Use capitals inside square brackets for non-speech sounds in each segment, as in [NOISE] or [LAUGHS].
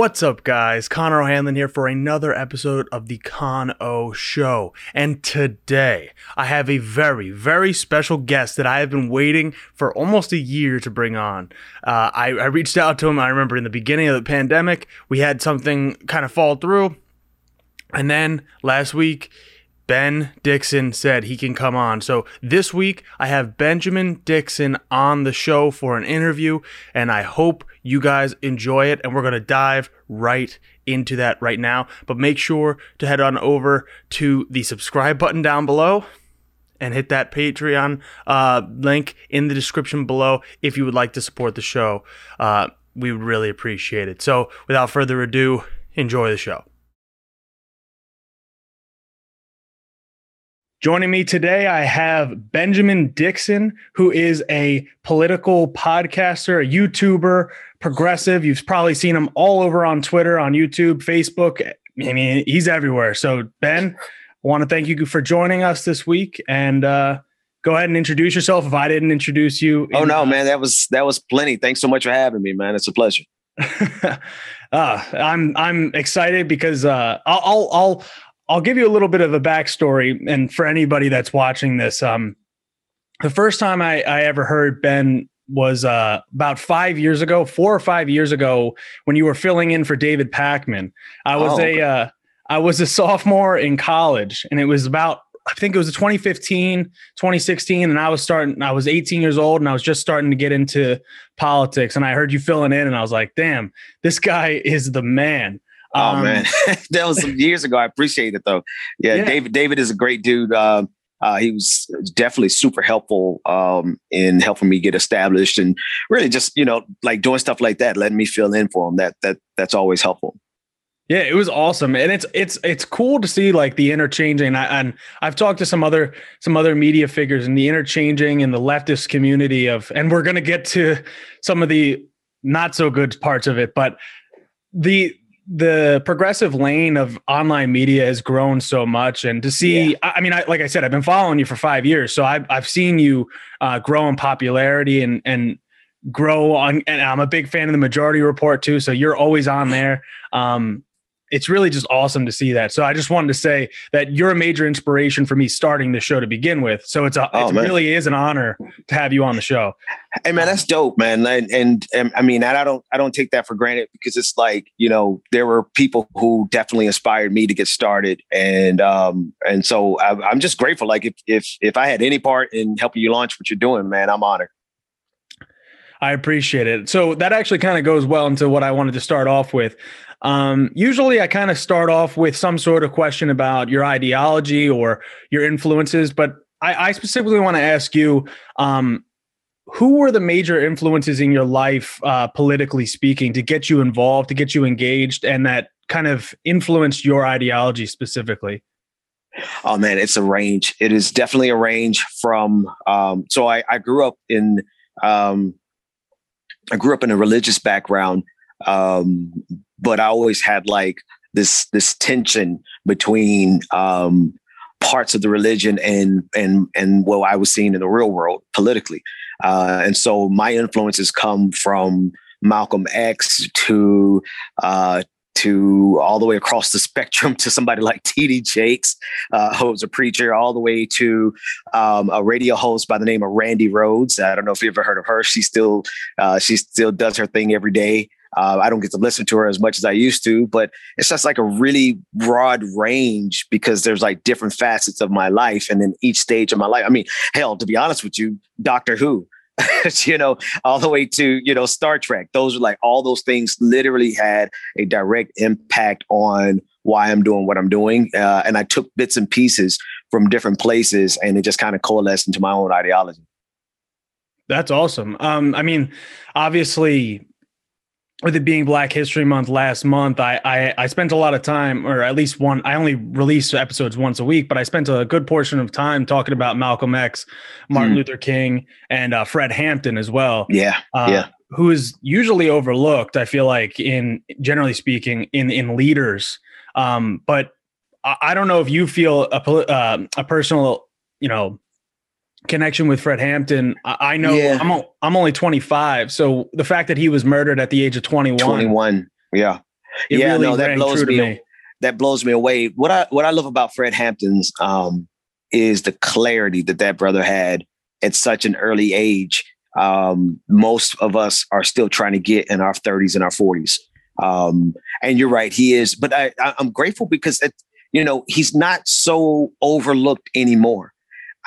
What's up, guys? Connor O'Hanlon here for another episode of the Con O Show. And today, I have a very, very special guest that I have been waiting for almost a year to bring on. Uh, I, I reached out to him, I remember in the beginning of the pandemic, we had something kind of fall through. And then last week, Ben Dixon said he can come on. So this week, I have Benjamin Dixon on the show for an interview, and I hope you guys enjoy it. And we're going to dive right into that right now. But make sure to head on over to the subscribe button down below and hit that Patreon uh, link in the description below if you would like to support the show. Uh, we would really appreciate it. So without further ado, enjoy the show. Joining me today, I have Benjamin Dixon, who is a political podcaster, a YouTuber, progressive. You've probably seen him all over on Twitter, on YouTube, Facebook. I mean, he's everywhere. So, Ben, I want to thank you for joining us this week. And uh, go ahead and introduce yourself if I didn't introduce you. Oh no, man, that was that was plenty. Thanks so much for having me, man. It's a pleasure. uh, [LAUGHS] I'm I'm excited because uh, I'll, I'll I'll give you a little bit of a backstory, and for anybody that's watching this, um, the first time I, I ever heard Ben was uh, about five years ago, four or five years ago, when you were filling in for David Pakman. I was oh, a uh, I was a sophomore in college, and it was about I think it was 2015, 2016, and I was starting. I was 18 years old, and I was just starting to get into politics. And I heard you filling in, and I was like, "Damn, this guy is the man." Oh um, man, [LAUGHS] that was some years ago. I appreciate it though. Yeah, yeah. David. David is a great dude. Uh, uh, he was definitely super helpful um, in helping me get established and really just you know like doing stuff like that, letting me fill in for him. That that that's always helpful. Yeah, it was awesome, and it's it's it's cool to see like the interchanging. I, and I've talked to some other some other media figures and the interchanging in the leftist community of, and we're gonna get to some of the not so good parts of it, but the the progressive lane of online media has grown so much and to see yeah. i mean I, like i said i've been following you for five years so i've, I've seen you uh, grow in popularity and and grow on and i'm a big fan of the majority report too so you're always on there um, it's really just awesome to see that. So I just wanted to say that you're a major inspiration for me starting the show to begin with. So it's a, oh, it man. really is an honor to have you on the show. Hey man, that's dope, man. And, and, and I mean, I don't I don't take that for granted because it's like you know there were people who definitely inspired me to get started, and um and so I, I'm just grateful. Like if if if I had any part in helping you launch what you're doing, man, I'm honored. I appreciate it. So that actually kind of goes well into what I wanted to start off with. Um, usually, I kind of start off with some sort of question about your ideology or your influences, but I, I specifically want to ask you um, who were the major influences in your life, uh, politically speaking, to get you involved, to get you engaged, and that kind of influenced your ideology specifically? Oh man, it's a range. It is definitely a range from. Um, so I, I grew up in. Um, I grew up in a religious background, um, but I always had like this this tension between um, parts of the religion and and and what I was seeing in the real world politically. Uh, and so my influences come from Malcolm X to uh, to all the way across the [LAUGHS] spectrum to somebody like TD Jakes, uh, who was a preacher, all the way to um, a radio host by the name of Randi Rhodes. I don't know if you ever heard of her. She still uh, she still does her thing every day. Uh, I don't get to listen to her as much as I used to, but it's just like a really broad range because there's like different facets of my life and in each stage of my life. I mean, hell, to be honest with you, Doctor Who, [LAUGHS] you know, all the way to, you know, Star Trek. Those are like all those things literally had a direct impact on why I'm doing what I'm doing. Uh, and I took bits and pieces from different places and it just kind of coalesced into my own ideology. That's awesome. Um, I mean, obviously, with it being Black History Month last month, I, I, I spent a lot of time, or at least one. I only release episodes once a week, but I spent a good portion of time talking about Malcolm X, Martin mm. Luther King, and uh, Fred Hampton as well. Yeah, uh, yeah. Who is usually overlooked? I feel like in generally speaking in in leaders, um, but I, I don't know if you feel a uh, a personal, you know, connection with Fred Hampton. I know yeah. I'm I'm only 25, so the fact that he was murdered at the age of 21, 21, yeah, Yeah, really no, that blows me me. that blows me away. What I what I love about Fred Hampton's um, is the clarity that that brother had at such an early age. Um, most of us are still trying to get in our 30s and our 40s. Um, and you're right, he is. But I, I, I'm grateful because it, you know he's not so overlooked anymore.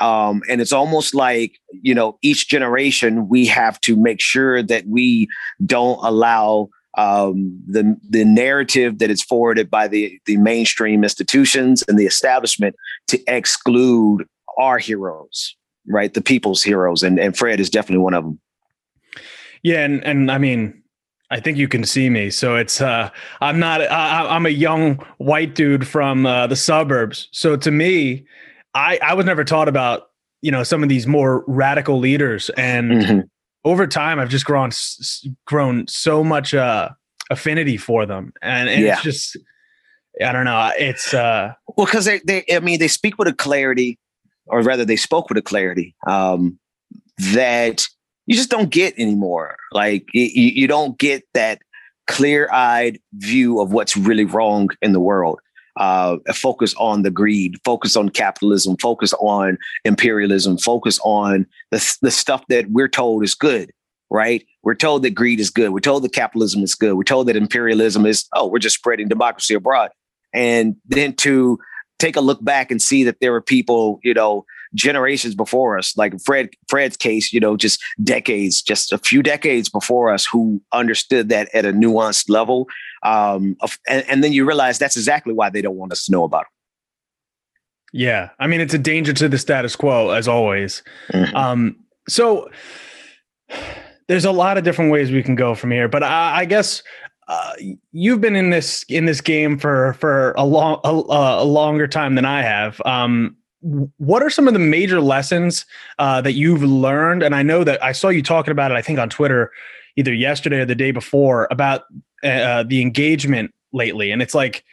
Um, and it's almost like you know each generation we have to make sure that we don't allow um, the the narrative that is forwarded by the the mainstream institutions and the establishment to exclude our heroes, right? The people's heroes, and and Fred is definitely one of them. Yeah, and and I mean, I think you can see me. So it's uh, I'm not. I, I'm a young white dude from uh, the suburbs. So to me, I I was never taught about you know some of these more radical leaders, and Mhm. over time I've just grown grown so much uh, affinity for them, and, and Yeah. it's just I don't know. It's uh, Well, because they, they, I mean, they speak with a clarity, or rather, they spoke with a clarity um, that you just don't get anymore. Like you, you don't get that clear-eyed view of what's really wrong in the world. Uh, focus on the greed, focus on capitalism, focus on imperialism, focus on the the stuff that we're told is good. Right? We're told that greed is good. We're told that capitalism is good. We're told that imperialism is oh, we're just spreading democracy abroad and then to take a look back and see that there were people, you know, generations before us, like Fred Fred's case, you know, just decades, just a few decades before us, who understood that at a nuanced level. Um, of, and, and then you realize that's exactly why they don't want us to know about yeah. I mean, it's a danger to the status quo as always. it. Um, so there's a lot of different ways we can go from here, but I, I guess uh, you've been in this in this game for for a long a, a longer time than I have. Um, what are some of the major lessons uh, that you've learned? And I know that I saw you talking about it. I think on Twitter, either yesterday or the day before, about uh, the engagement lately, and it's like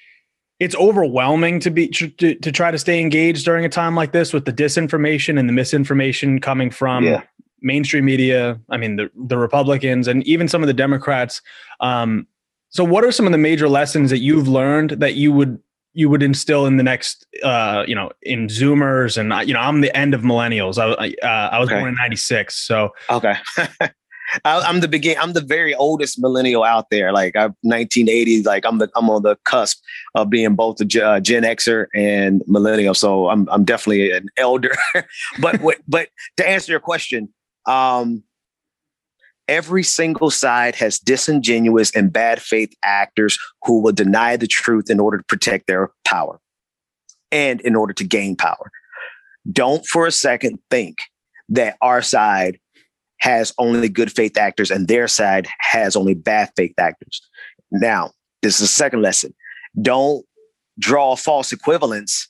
it's overwhelming to be to, to try to stay engaged during a time like this with the disinformation and the misinformation coming from Yeah. mainstream media. I mean, the the Republicans and even some of the Democrats. Um, so, what are some of the major lessons that you've learned that you would you would instill in the next, uh, you know, in Zoomers and you know, I'm the end of millennials. I I, uh, I was Okay. born in '96, so Okay. [LAUGHS] I, I'm the begin. I'm the very oldest millennial out there. Like I'm 1980s. Like I'm the I'm on the cusp of being both a uh, Gen Xer and millennial. So I'm I'm definitely an elder. [LAUGHS] but [LAUGHS] what- but to answer your question, um, every single side has disingenuous and bad faith actors who will deny the truth in order to protect their power and in order to gain power. Don't for a second think that our side has only good faith actors and their side has only bad faith actors. Now, this is the second lesson. Don't draw false equivalence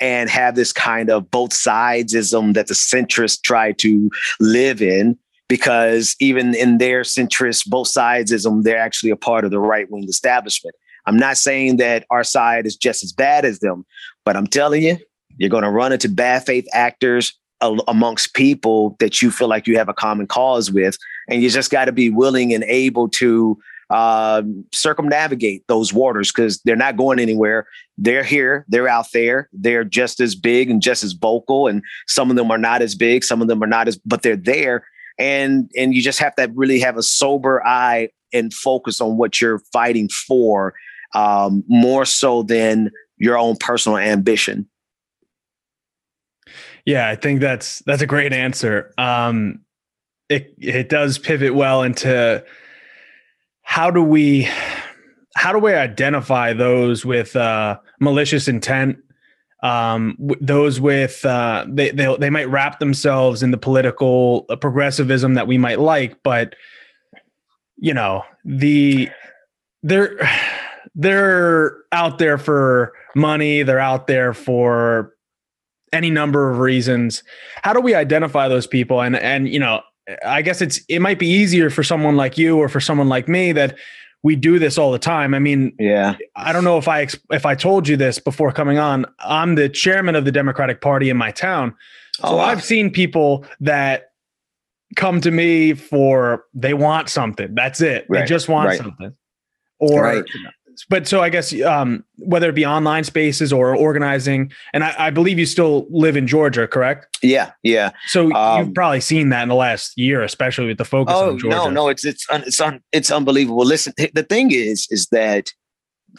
and have this kind of both sidesism that the centrists try to live in, because even in their centrist both sidesism, they're actually a part of the right wing establishment. I'm not saying that our side is just as bad as them, but I'm telling you, you're going to run into bad faith actors amongst people that you feel like you have a common cause with, and you just got to be willing and able to um, circumnavigate those waters because they're not going anywhere. They're here, they're out there, they're just as big and just as vocal, and some of them are not as big, some of them are not as, but they're there, and and you just have to really have a sober eye and focus on what you're fighting for, um, more so than your own personal ambition. Yeah, I think that's that's a great answer. Um, it it does pivot well into how do we how do we identify those with uh, malicious intent, um, those with uh, they they they might wrap themselves in the political uh, progressivism that we might like, but you know the they're [SIGHS] they're out there for money, they're out there for any number of reasons. How do we identify those people? And and you know, I guess it's it might be easier for someone like you or for someone like me that we do this all the time. I mean, Yeah. I don't know if I if I told you this before coming on. I'm the chairman of the Democratic Party in my town. So Oh, wow. I've seen people that come to me for they want something. That's it. They just want right. something. Or Right. But so I guess um, whether it be online spaces or organizing, and I, I, believe you still live in Georgia, correct? Yeah, yeah. So um, you've probably seen that in the last year, especially with the focus oh, on Georgia. No, no, it's it's it's un, it's unbelievable. Listen, the thing is, is that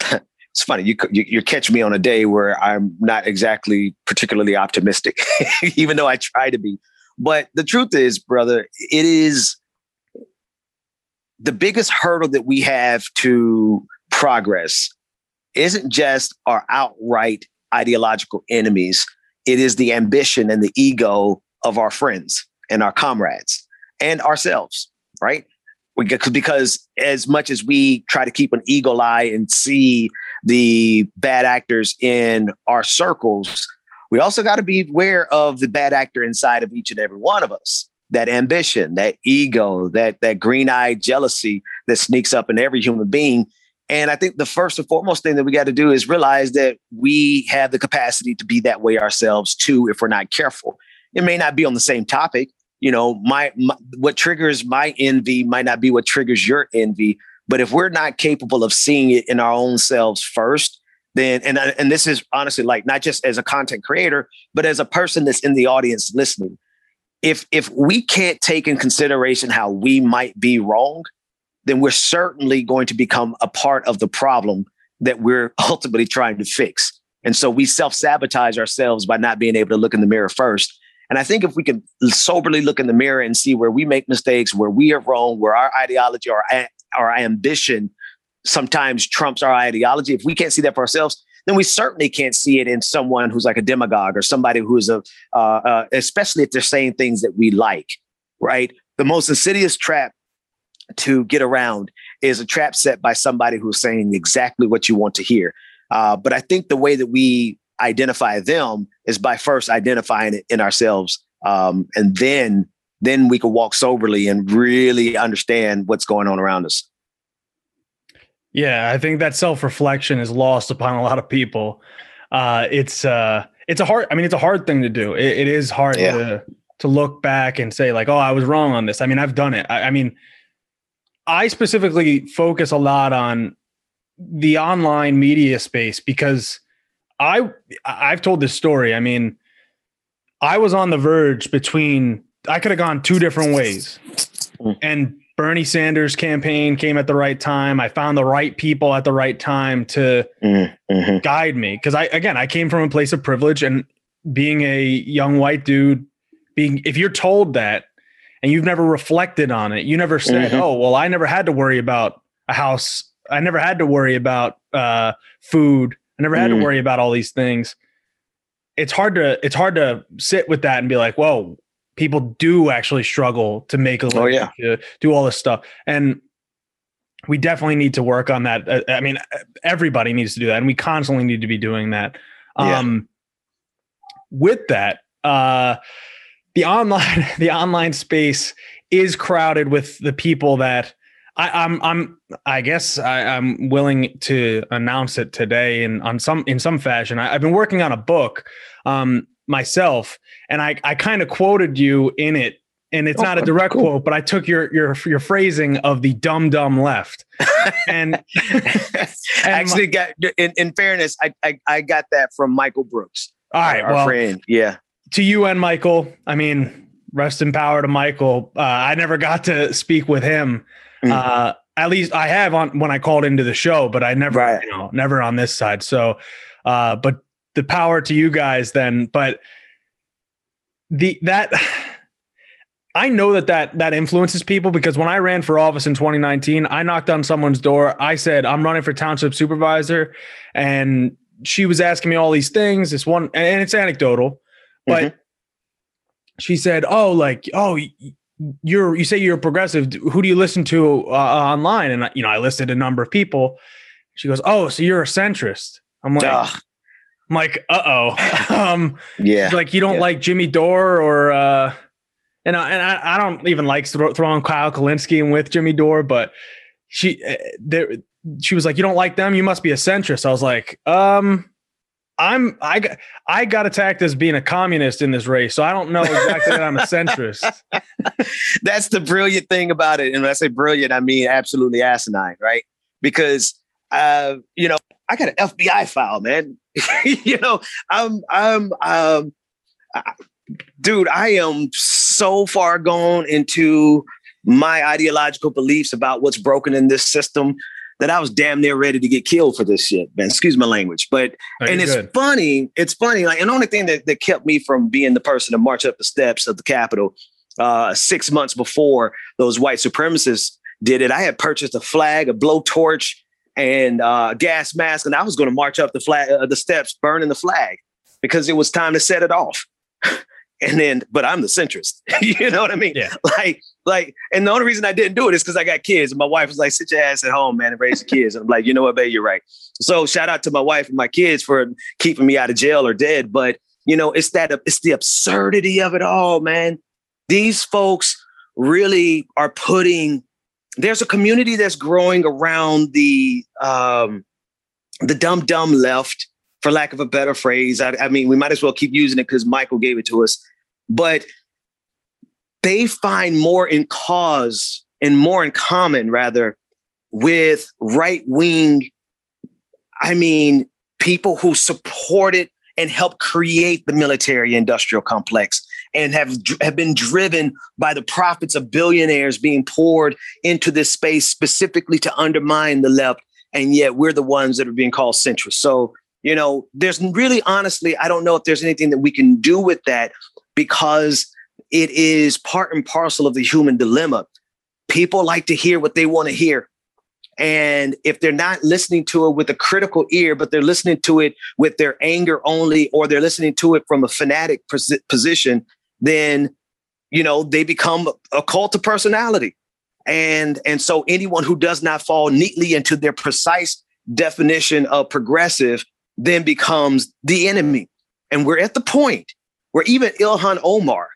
[LAUGHS] it's funny. You you, you catch me on a day where I'm not exactly particularly optimistic, [LAUGHS] even though I try to be. But the truth is, brother, it is the biggest hurdle that we have to progress isn't just our outright ideological enemies, it is the ambition and the ego of our friends and our comrades and ourselves, right? Because as much as we try to keep an eagle eye and see the bad actors in our circles, we also got to be aware of the bad actor inside of each and every one of us. That ambition, that ego, that that green-eyed jealousy that sneaks up in every human being and I think the first and foremost thing that we got to do is realize that we have the capacity to be that way ourselves too, if we're not careful. It may not be on the same topic. You know, my, my what triggers my envy might not be what triggers your envy. But if we're not capable of seeing it in our own selves first, then and uh, and this is honestly like not just as a content creator, but as a person that's in the audience listening. If if we can't take in consideration how we might be wrong, then we're certainly going to become a part of the problem that we're [LAUGHS] ultimately trying to fix. And so we self sabotage ourselves by not being able to look in the mirror first. And I think if we can soberly look in the mirror and see where we make mistakes, where we are wrong, where our ideology or our ambition sometimes trumps our ideology, if we can't see that for ourselves, then we certainly can't see it in someone who's like a demagogue or somebody who's a, uh, uh, especially if they're saying things that we like, right? The most insidious trap to get around is a trap set by somebody who's saying exactly what you want to hear. Uh, but I think the way that we identify them is by first identifying it in ourselves, um, and then then we can walk soberly and really understand what's going on around us. Yeah, I think that self reflection is lost upon a lot of people. Uh, it's uh, it's a hard. I mean, it's a hard thing to do. it, it is hard yeah. to to look back and say like, oh, I was wrong on this. I mean, I've done it. I, I mean I specifically focus a lot on the online media space because I I've told this story. I mean, I was on the verge between I could have gone two different ways. Mm. And Bernie Sanders campaign came at the right time. I found the right people at the right time to mm-hmm. guide me because I again, I came from a place of privilege and being a young white dude being if you're told that and you've never reflected on it. You never said, mm-hmm. "Oh, well, I never had to worry about a house. I never had to worry about uh, food. I never had mm. to worry about all these things." It's hard to it's hard to sit with that and be like, "Whoa, people do actually struggle to make a living, oh, yeah. to do all this stuff." And we definitely need to work on that. Uh, I mean, everybody needs to do that, and we constantly need to be doing that. Yeah. Um, with that, uh, the online [LAUGHS] the online space is crowded with the people that I, am I'm, I'm I guess I, am willing to announce it today in on some in some fashion. I, have been working on a book um, myself, and I I kind of quoted you in it, and it's oh, not a direct cool. quote, but I took your your your phrasing of the dumb dumb left, and, [LAUGHS] [LAUGHS] and actually got in, in fairness, I, I, I got that from Michael Brooks. All right, our well, friend, yeah to you and Michael. I mean, rest in power to Michael. Uh, I never got to speak with him. Mm-hmm. Uh, at least I have on when I called into the show, but I never, right. you know, never on this side. So, uh, but the power to you guys then. But the that [SIGHS] I know that that that influences people because when I ran for office in 2019, I knocked on someone's door. I said I'm running for township supervisor, and she was asking me all these things. This one, and it's anecdotal. But mm-hmm. she said, "Oh, like, oh, you're you say you're progressive. Who do you listen to uh, online?" And you know, I listed a number of people. She goes, "Oh, so you're a centrist?" I'm like, Ugh. I'm like, uh oh, [LAUGHS] um, yeah, like you don't yeah. like Jimmy Dore or, uh, and I, and I, I don't even like throwing Kyle Kulinski in with Jimmy Dore, but she uh, there she was like, you don't like them, you must be a centrist. I was like, um, I'm I got I got attacked as being a communist in this race, so I don't know exactly that I'm a centrist. [LAUGHS] That's the brilliant thing about it, and when I say brilliant, I mean absolutely asinine, right? Because uh, you know, I got an FBI file, man. [LAUGHS] you know, I'm, I'm, um, I, dude, I am so far gone into my ideological beliefs about what's broken in this system that I was damn near ready to get killed for this shit, man. Excuse my language. But oh, and it's good. funny, it's funny. Like, and the only thing that, that kept me from being the person to march up the steps of the Capitol uh, six months before those white supremacists did it, I had purchased a flag, a blowtorch, and uh, gas mask, and I was going to march up the flag, uh, the steps, burning the flag because it was time to set it off. [LAUGHS] and then, but I'm the centrist. [LAUGHS] you know what I mean? Yeah. Like, like, and the only reason I didn't do it is because I got kids. And my wife was like, "Sit your ass at home, man, and raise the kids." And I'm like, you know what, babe, you're right. So shout out to my wife and my kids for keeping me out of jail or dead. But you know, it's that it's the absurdity of it all, man. These folks really are putting there's a community that's growing around the um, the dumb dumb left, for lack of a better phrase. I, I mean, we might as well keep using it because Michael gave it to us, but they find more in cause and more in common, rather, with right wing. I mean, people who supported and helped create the military industrial complex and have have been driven by the profits of billionaires being poured into this space specifically to undermine the left and yet we're the ones that are being called centrist so you know there's really honestly i don't know if there's anything that we can do with that because it is part and parcel of the human dilemma. People like to hear what they want to hear. And if they're not listening to it with a critical ear, but they're listening to it with their anger only, or they're listening to it from a fanatic position, then you know they become a cult of personality. And and so anyone who does not fall neatly into their precise definition of progressive then becomes the enemy. And we're at the point where even ilhan omar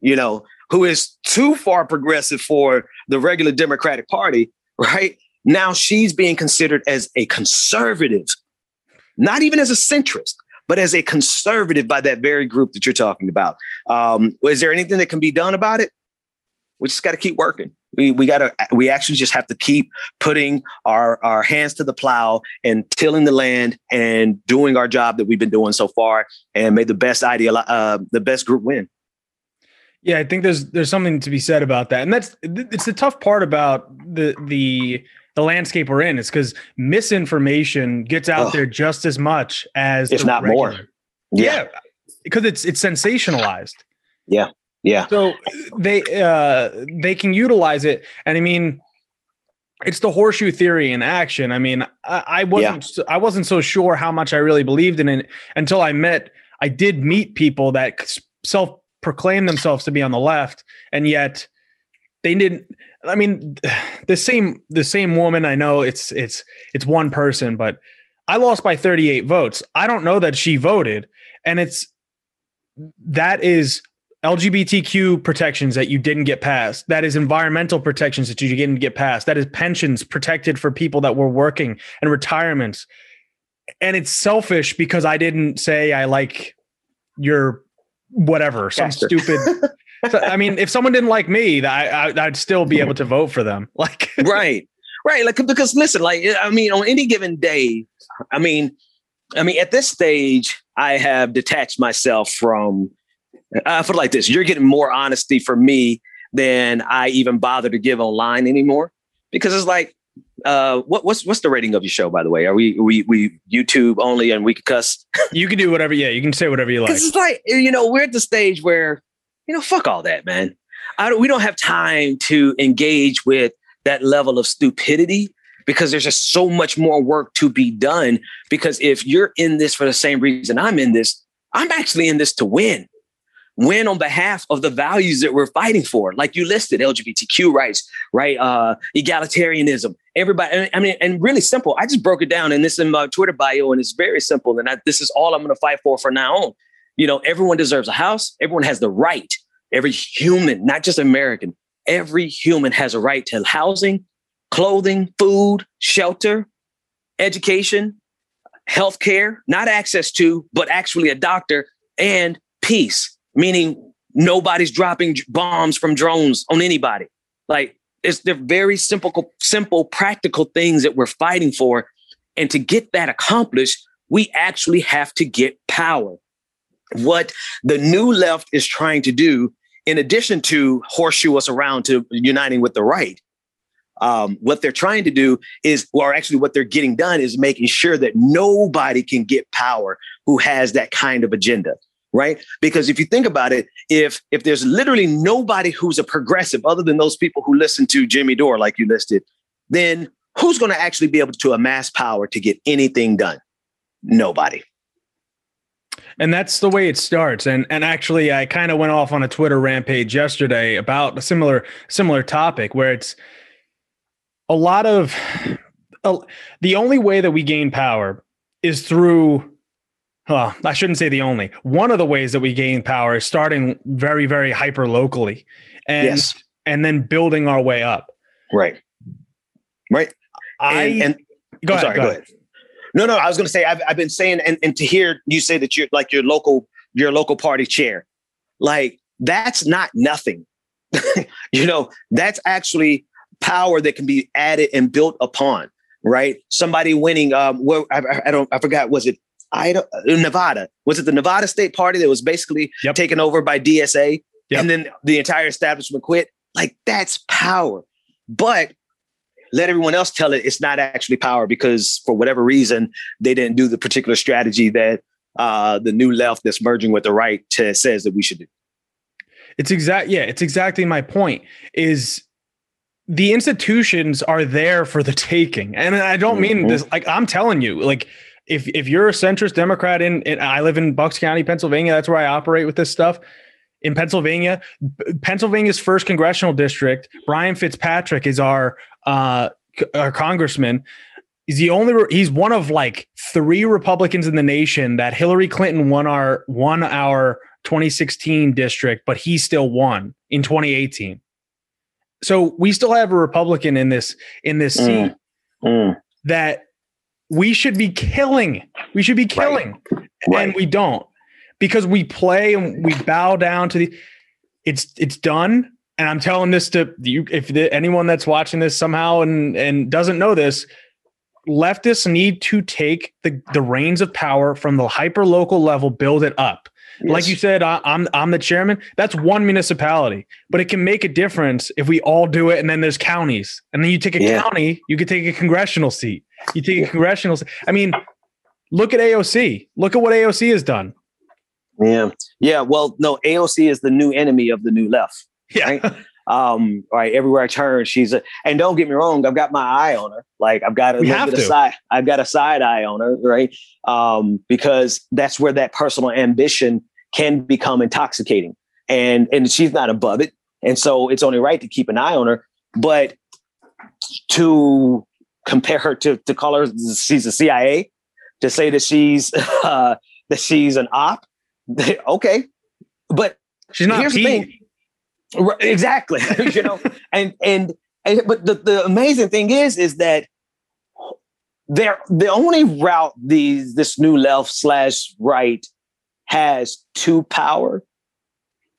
you know who is too far progressive for the regular democratic party right now she's being considered as a conservative not even as a centrist but as a conservative by that very group that you're talking about. Um, is there anything that can be done about it? We just got to keep working. We we got to we actually just have to keep putting our our hands to the plow and tilling the land and doing our job that we've been doing so far, and may the best idea uh, the best group win. Yeah, I think there's there's something to be said about that, and that's it's the tough part about the the the landscape we're in is because misinformation gets out Ugh. there just as much as if not regular. more. Yeah. because it's it's sensationalized. Yeah, yeah. So they uh, they can utilize it, and I mean, it's the horseshoe theory in action. I mean, I, I wasn't yeah. I wasn't so sure how much I really believed in it until I met. I did meet people that self proclaim themselves to be on the left, and yet they didn't I mean, [SIGHS] the same the same woman. I know it's it's it's one person, but I lost by 38 votes. I don't know that she voted, and it's that is LGBTQ protections that you didn't get passed. That is environmental protections that you didn't get passed. That is pensions protected for people that were working and retirements. And it's selfish because I didn't say I like your whatever, some stupid [LAUGHS] so, I mean, if someone didn't like me, I, I would still be able to vote for them. [LAUGHS] Like right, right. Like because listen, like I mean, on any given day, I mean, I mean, at this stage, I have detached myself from. Uh, I feel like this: you're getting more honesty from me than I even bother to give online anymore, because it's like uh what, what's what's the rating of your show by the way are we we we youtube only and we can cuss [LAUGHS] you can do whatever yeah you can say whatever you like it's like you know we're at the stage where you know, fuck all that, man. I don't, we don't have time to engage with that level of stupidity because there's just so much more work to be done. Because if you're in this for the same reason I'm in this, I'm actually in this to win. Win on behalf of the values that we're fighting for, like you listed, LGBTQ rights, right? Uh, egalitarianism, everybody. I mean, and really simple. I just broke it down in this in my Twitter bio, and it's very simple. And I, this is all I'm going to fight for from now on. You know, everyone deserves a house. Everyone has the right Every human, not just American, every human has a right to housing, clothing, food, shelter, education, healthcare, not access to, but actually a doctor and peace, meaning nobody's dropping bombs from drones on anybody. Like it's they're very simple, simple, practical things that we're fighting for. And to get that accomplished, we actually have to get power. What the new left is trying to do, in addition to horseshoe us around to uniting with the right, um, what they're trying to do is, or actually what they're getting done is making sure that nobody can get power who has that kind of agenda right? Because if you think about it if if there's literally nobody who's a progressive other than those people who listen to jimmy dore like you listed then who's going to actually be able to amass power to get anything done? Nobody. And that's the way it starts. And and actually i kind of went off on a twitter rampage yesterday about a similar similar topic where it's a lot of uh, the only way that we gain power is through well, I shouldn't say the only. One of the ways that we gain power is starting very, very hyper locally, and yes. and then building our way up. Right. Right. I and, and go, ahead, sorry, go, go ahead. No, no, I was going to say I've, I've been saying, and, and to hear you say that you're like your local your local party chair, like that's not nothing. [LAUGHS] you know, that's actually power that can be added and built upon. Right. Somebody winning. Um. Well, I, I don't. I forgot. Was it Idaho, uh, Nevada. Was it the Nevada State Party that was basically yep. taken over by DSA yep. and then the entire establishment quit? Like that's power. But let everyone else tell it it's not actually power because for whatever reason they didn't do the particular strategy that uh, the new left that's merging with the right to, says that we should do. It's exact. Yeah, it's exactly my point. Is the institutions are there for the taking, and I don't mean mm-hmm. this. Like I'm telling you, like if if you're a centrist Democrat in, in I live in Bucks County, Pennsylvania, that's where I operate with this stuff. In Pennsylvania, Pennsylvania's first congressional district, Brian Fitzpatrick is our uh, our congressman. He's the only he's one of like three Republicans in the nation that Hillary Clinton won our won our 2016 district, but he still won in 2018. So we still have a Republican in this in this mm. seat mm. that we should be killing. We should be killing. Right. Right. And we don't because we play and we bow down to the it's it's done and I'm telling this to you if the, anyone that's watching this somehow and and doesn't know this leftists need to take the the reins of power from the hyper local level build it up yes. like you said I, I'm I'm the chairman that's one municipality but it can make a difference if we all do it and then there's counties and then you take a yeah. county you could take a congressional seat you take a congressional. I mean, look at AOC. Look at what AOC has done. Yeah. Yeah. Well, no, AOC is the new enemy of the new left. [LAUGHS] Yeah. Right? um, right. Everywhere I turn, she's a, and don't get me wrong, I've got my eye on her. Like I've got a, have to. side, I've got a side eye on her, right? Um, because that's where that personal ambition can become intoxicating. And and she's not above it. And so it's only right to keep an eye on her. But to compare her to to call her she's a CIA, to say that she's [LAUGHS] uh, that she's an op. okay, but she's not. Here's the thing. Exactly, [LAUGHS] you know, and and and but the, the amazing thing is is that they're the only route these this new left slash right has to power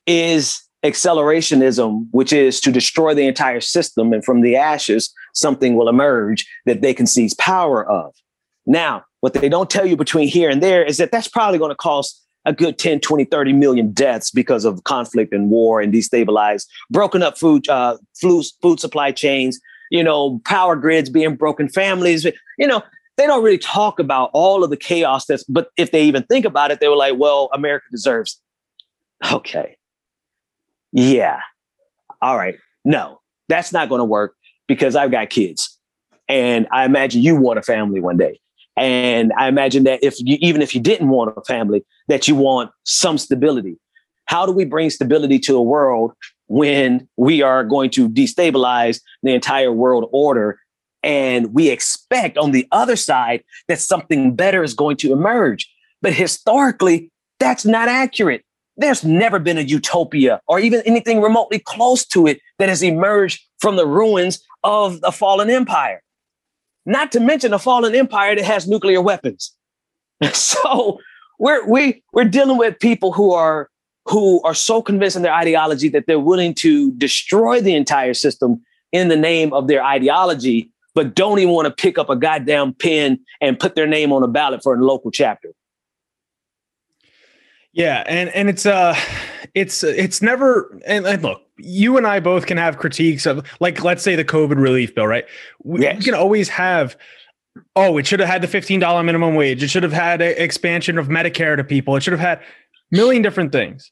is accelerationism, which is to destroy the entire system, and from the ashes, something will emerge that they can seize power of. Now, what they don't tell you between here and there is that that's probably going to cost a good 10, 20, 30 million deaths because of conflict and war and destabilized, broken up food, uh, food, food supply chains, you know, power grids being broken, families, you know, they don't really talk about all of the chaos that's, but if they even think about it, they were like, well, America deserves. Okay. Yeah. All right. No, that's not going to work because I've got kids. And I imagine you want a family one day. And I imagine that if you, even if you didn't want a family, that you want some stability. How do we bring stability to a world when we are going to destabilize the entire world order? And we expect on the other side that something better is going to emerge. But historically, that's not accurate there's never been a utopia or even anything remotely close to it that has emerged from the ruins of a fallen empire. Not to mention a fallen empire that has nuclear weapons. [LAUGHS] so we're we we're dealing with people who are who are so convinced in their ideology that they're willing to destroy the entire system in the name of their ideology but don't even want to pick up a goddamn pen and put their name on a ballot for a local chapter. Yeah, and and it's uh it's it's never and, and, look, you and I both can have critiques of like let's say the COVID relief bill, right? We, yes. we can always have oh, it should have had the $15 minimum wage. It should have had an expansion of Medicare to people. It should have had a million different things.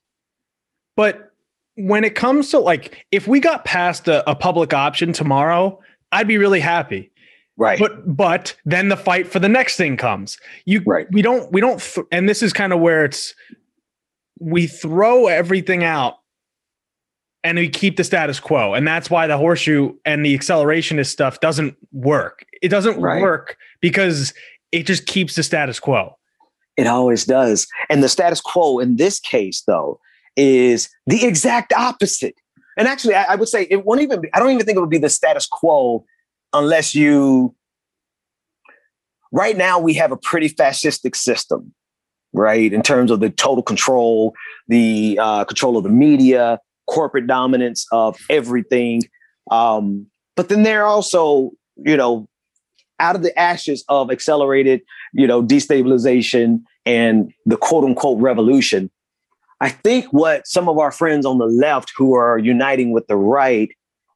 But when it comes to like if we got past a, a public option tomorrow, I'd be really happy. Right. But but then the fight for the next thing comes. You right. we don't we don't th- and this is kind of where it's we throw everything out and we keep the status quo. And that's why the horseshoe and the accelerationist stuff doesn't work. It doesn't right. work because it just keeps the status quo. It always does. And the status quo in this case, though, is the exact opposite. And actually, I, I would say it won't even be, I don't even think it would be the status quo unless you. Right now, we have a pretty fascistic system right? In terms of the total control, the uh, control of the media, corporate dominance of everything. Um, but then they're also, you know, out of the ashes of accelerated, you know, destabilization and the quote unquote revolution, I think what some of our friends on the left who are uniting with the right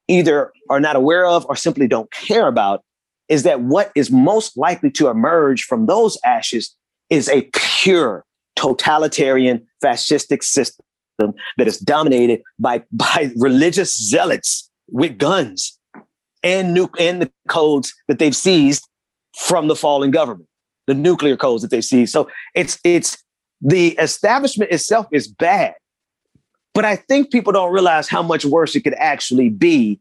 either are not aware of or simply don't care about is that what is most likely to emerge from those ashes is a pure totalitarian fascistic system that is dominated by, [LAUGHS] by religious zealots with guns and nu- and the codes that they've seized from the fallen government, the nuclear codes that they seized. So it's it's the establishment itself is bad, but I think people don't realize how much worse it could actually be,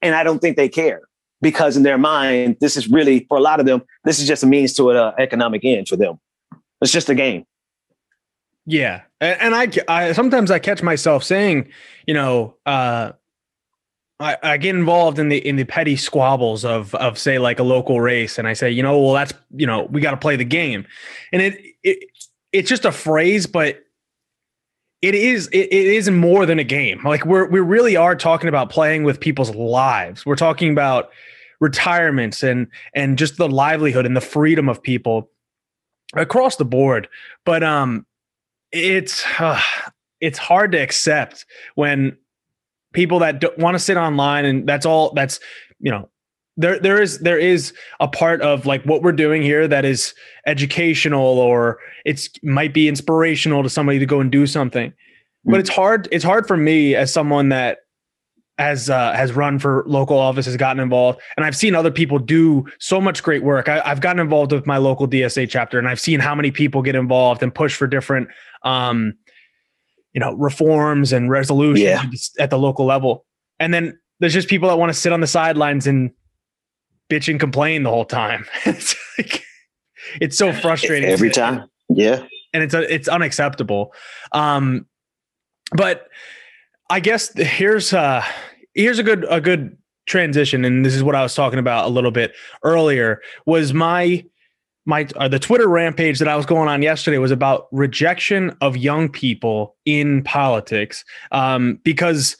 and I don't think they care because in their mind, this is really for a lot of them, this is just a means to an uh, economic end for them. It's just a game. Yeah, and, I, I sometimes I catch myself saying, you know, uh, I, I get involved in the in the petty squabbles of of say like a local race, and I say, you know, well that's you know we got to play the game, and it it it's just a phrase, but it is it, it is more than a game. Like we're we really are talking about playing with people's lives. We're talking about retirements and and just the livelihood and the freedom of people across the board. But um, it's uh, it's hard to accept when people that want to sit online and that's all that's you know there there is there is a part of like what we're doing here that is educational or it's might be inspirational to somebody to go and do something but mm. it's hard it's hard for me as someone that has uh, has run for local office, has gotten involved, and I've seen other people do so much great work. I, have gotten involved with my local DSA chapter, and I've seen how many people get involved and push for different, um, you know, reforms and resolutions yeah. at the local level. And then there's just people that want to sit on the sidelines and bitch and complain the whole time. [LAUGHS] it's like it's so frustrating every time. Yeah, and it's it's unacceptable. Um, but I guess here's uh here's a good a good transition, and this is what I was talking about a little bit earlier. Was my my uh, the Twitter rampage that I was going on yesterday was about rejection of young people in politics, um, because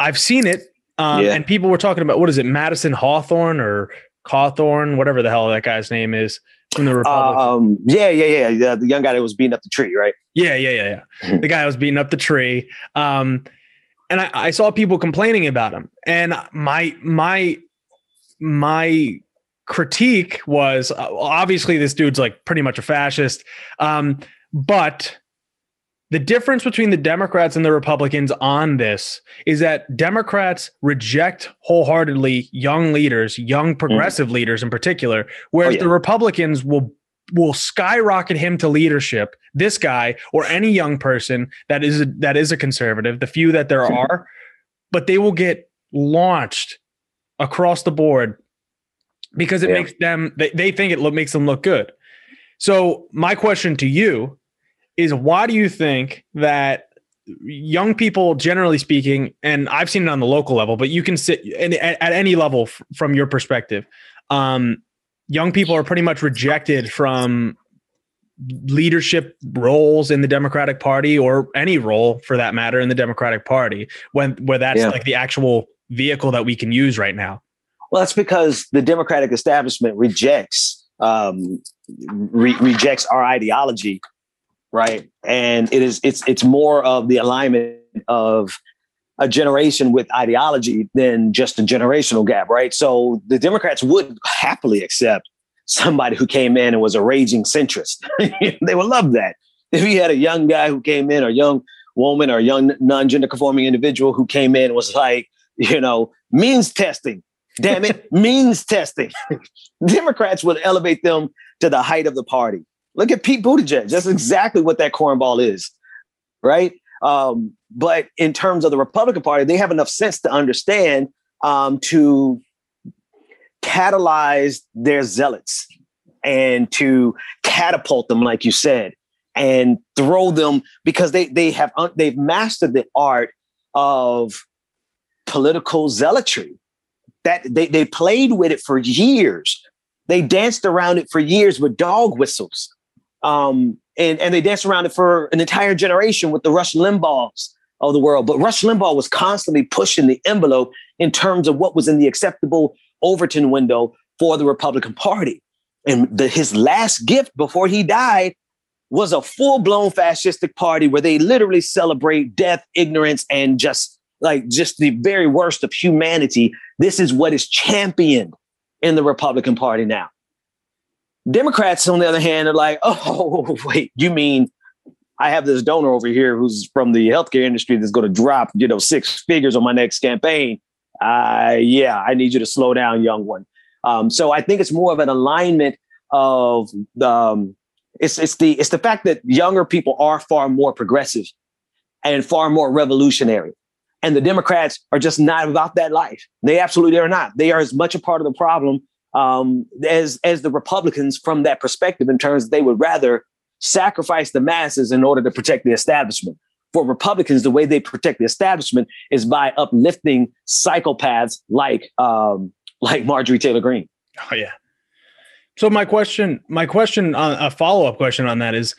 I've seen it, um, yeah. and people were talking about what is it, Madison Hawthorne or Cawthorn, whatever the hell that guy's name is from the Republic. Uh, um, yeah, yeah, yeah. The, the, young guy that was beating up the tree, right? Yeah, yeah, yeah, yeah. the guy that was beating up the tree. Um, and I, I saw people complaining about him. And my my my critique was uh, obviously this dude's like pretty much a fascist. Um, but the difference between the Democrats and the Republicans on this is that Democrats reject wholeheartedly young leaders, young mm. progressive mm. leaders in particular, whereas oh, yeah. the Republicans will will skyrocket him to leadership. This guy or any young person that is a, that is a conservative, the few that there [LAUGHS] are, but they will get launched across the board because it yeah. makes them they, they think it look, makes them look good. So my question to you is why do you think that young people generally speaking and i've seen it on the local level but you can sit at, at any level f- from your perspective um, young people are pretty much rejected from leadership roles in the democratic party or any role for that matter in the democratic party when where that's yeah. like the actual vehicle that we can use right now Well, that's because the Democratic establishment rejects um, re- rejects our ideology, right? And it is it's it's more of the alignment of a generation with ideology than just a generational gap, right? So the Democrats would happily accept somebody who came in and was a raging centrist. [LAUGHS] they would love that. If you had a young guy who came in, or young woman, or young non-gender conforming individual who came in and was like, you know, means testing. Damn it, [LAUGHS] means testing. [LAUGHS] Democrats would elevate them to the height of the party. Look at Pete Buttigieg. That's exactly what that cornball is, right? Um, but in terms of the Republican Party, they have enough sense to understand um, to catalyze their zealots and to catapult them, like you said, and throw them because they they have they've mastered the art of political zealotry. That they they played with it for years. They danced around it for years with dog whistles. Um, and, and they danced around it for an entire generation with the Rush Limbaughs of the world. But Rush Limbaugh was constantly pushing the envelope in terms of what was in the acceptable Overton window for the Republican Party. And the, his last gift before he died was a full blown fascistic party where they literally celebrate death, ignorance, and just like just the very worst of humanity. This is what is championed in the Republican Party now. Democrats, on the other hand, are like, oh, [LAUGHS] wait, you mean I have this donor over here who's from the healthcare industry that's going to drop, you know, six figures on my next campaign. Uh, yeah, I need you to slow down, young one. Um, so I think it's more of an alignment of the, um, it's it's the it's the fact that younger people are far more progressive and far more revolutionary. And the Democrats are just not about that life. They absolutely are not. They are as much a part of the problem um, as as the Republicans from that perspective, in terms they would rather sacrifice the masses in order to protect the establishment. For Republicans, the way they protect the establishment is by uplifting psychopaths like um, like Marjorie Taylor Greene. Oh yeah. So my question, my question, uh, a follow up question on that is,